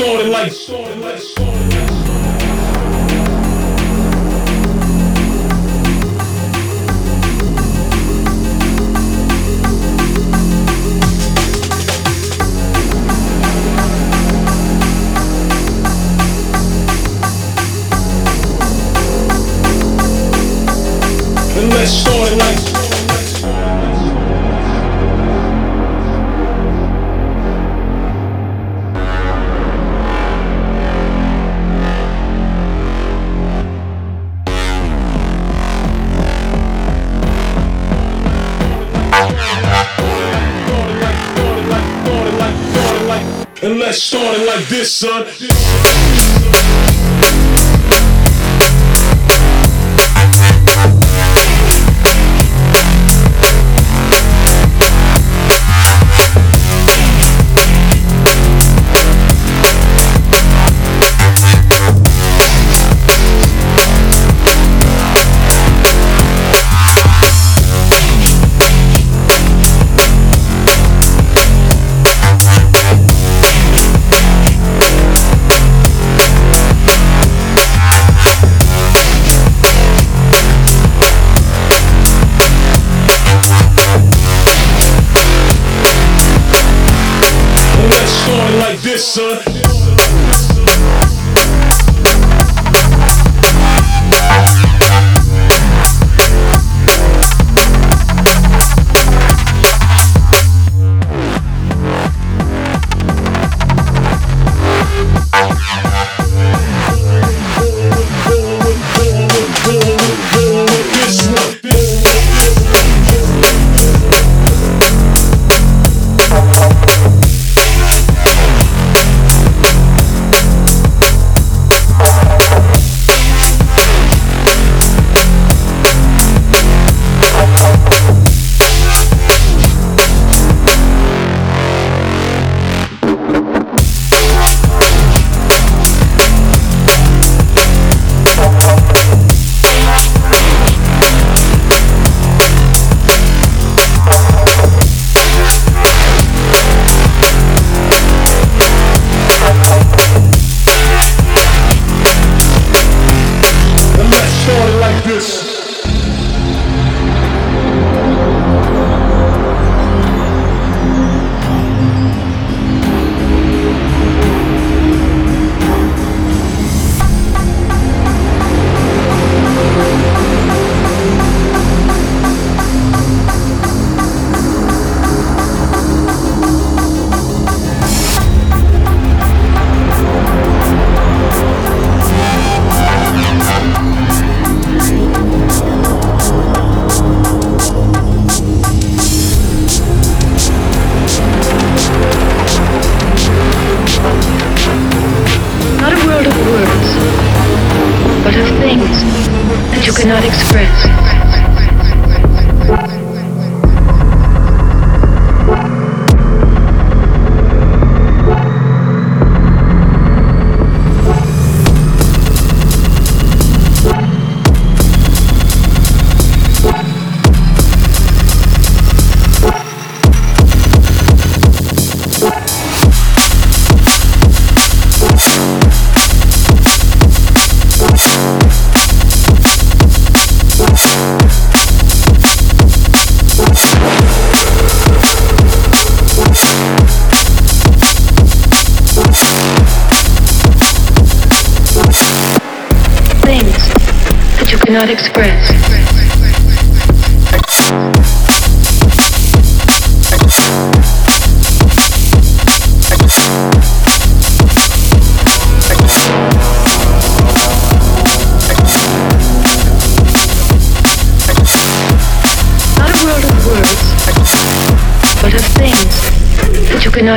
It like. Son.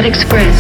Express.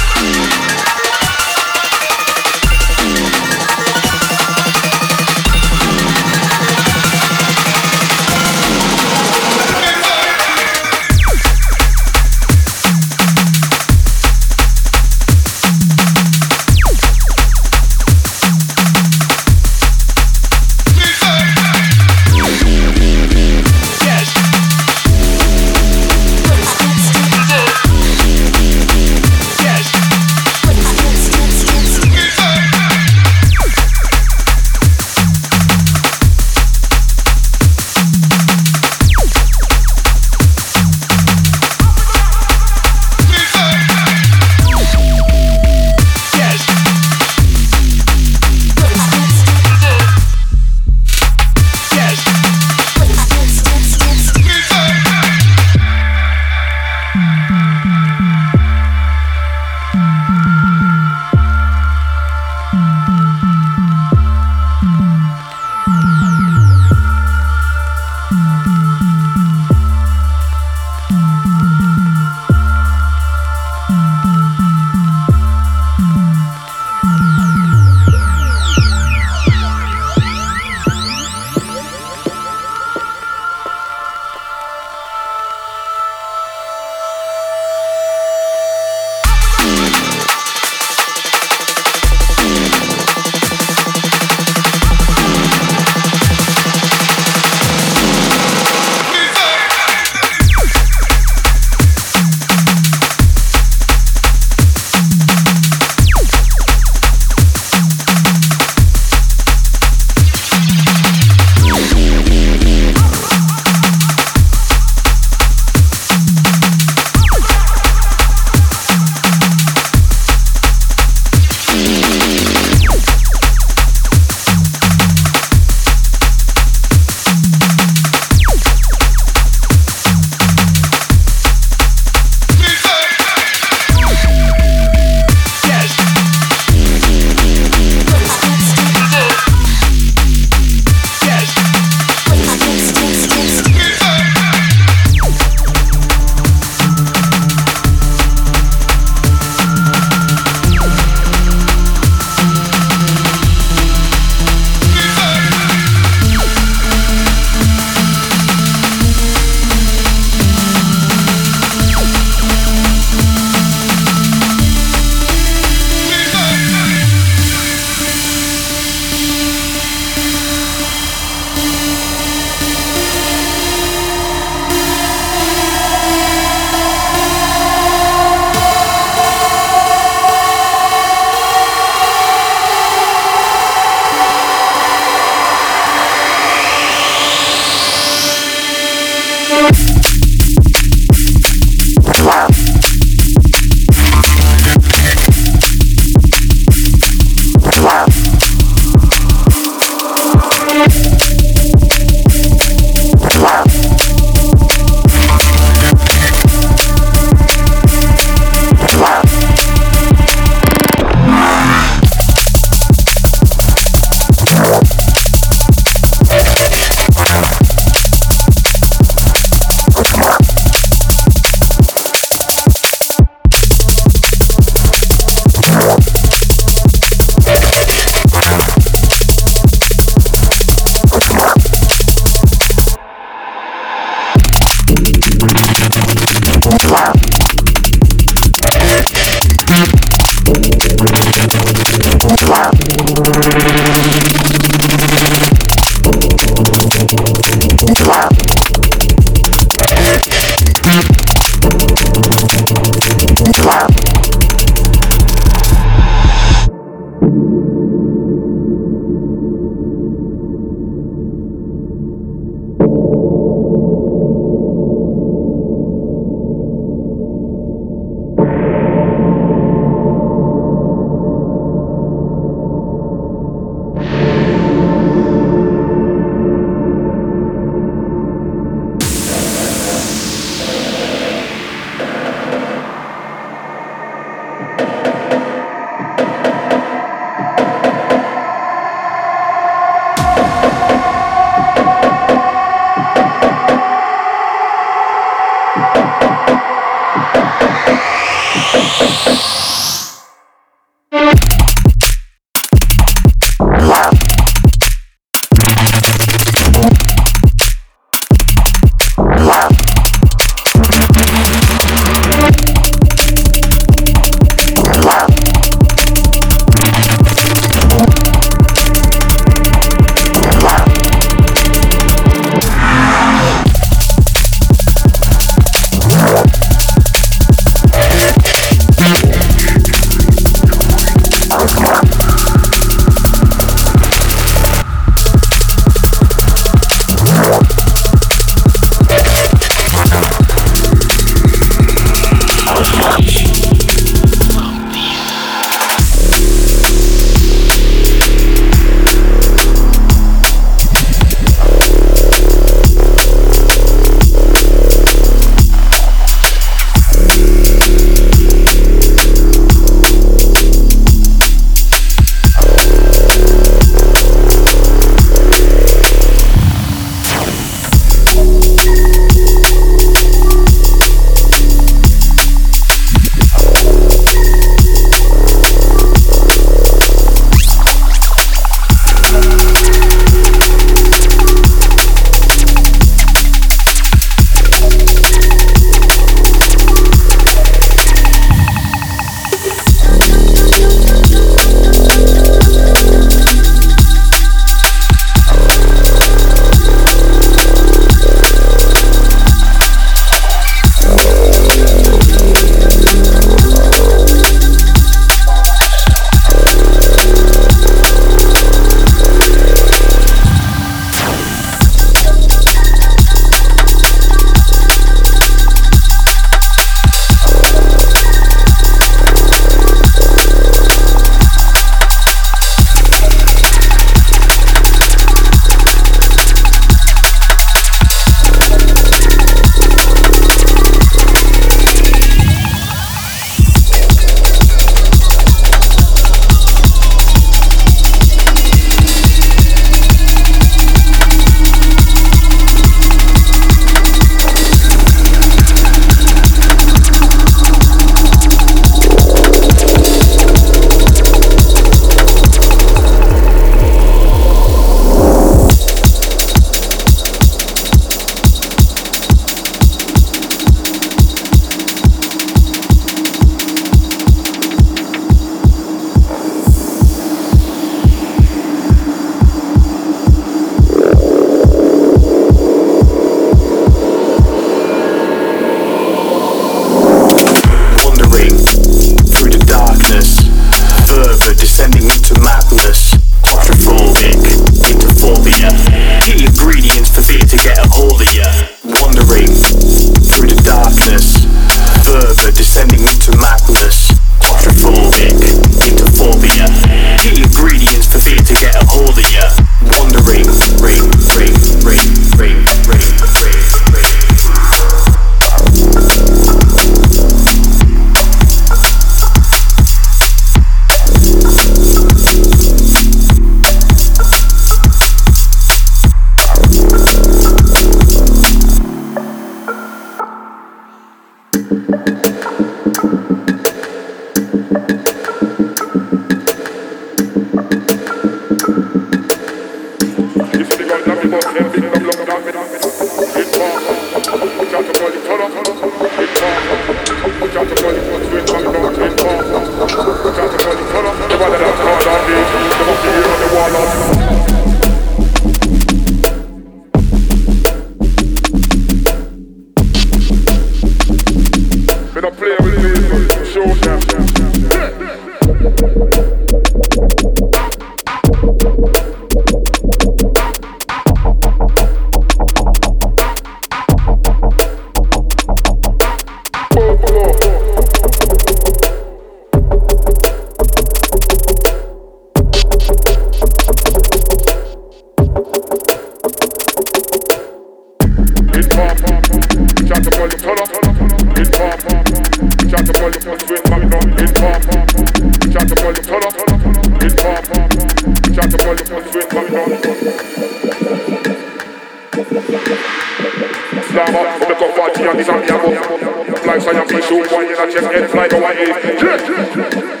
Slava, the coffee, and the Zambia. Fly, science, issue, one, and a check, and fly, go away.